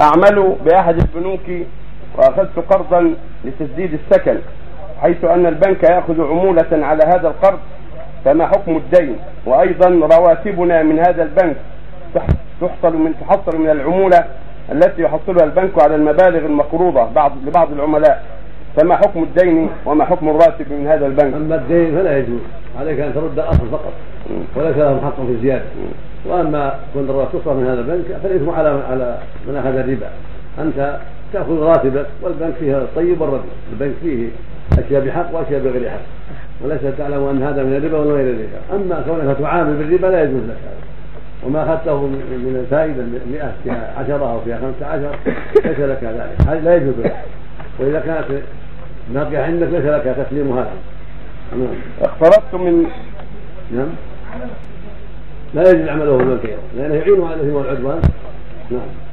أعمل بأحد البنوك وأخذت قرضا لتسديد السكن حيث أن البنك يأخذ عمولة على هذا القرض فما حكم الدين؟ وأيضا رواتبنا من هذا البنك تحصل من تحصل من العمولة التي يحصلها البنك على المبالغ المقروضة بعض لبعض العملاء. فما حكم الدين وما حكم الراتب من هذا البنك؟ أما الدين فلا يجوز عليك أن ترد الاصل فقط وليس لهم حق في الزيادة. وأما كون الراتب تصرف من هذا البنك فالاثم على على من أخذ الربا. أنت تأخذ راتبك والبنك فيها الطيب والرديء البنك فيه أشياء بحق وأشياء بغير حق. وليس تعلم أن هذا من الربا ولا غير الربا. أما كونك تعامل بالربا لا يجوز لك هذا. وما أخذته من الفائدة 100 فيها 10 أو فيها 15 ليس لك ذلك. هذا لا يجوز لك. وإذا كانت باقيه عندك ليس لك تسليمها نعم. اقترضت من نعم. لا يجوز عمله في البنك لأنه يعينه على الاثم والعدوان. نعم.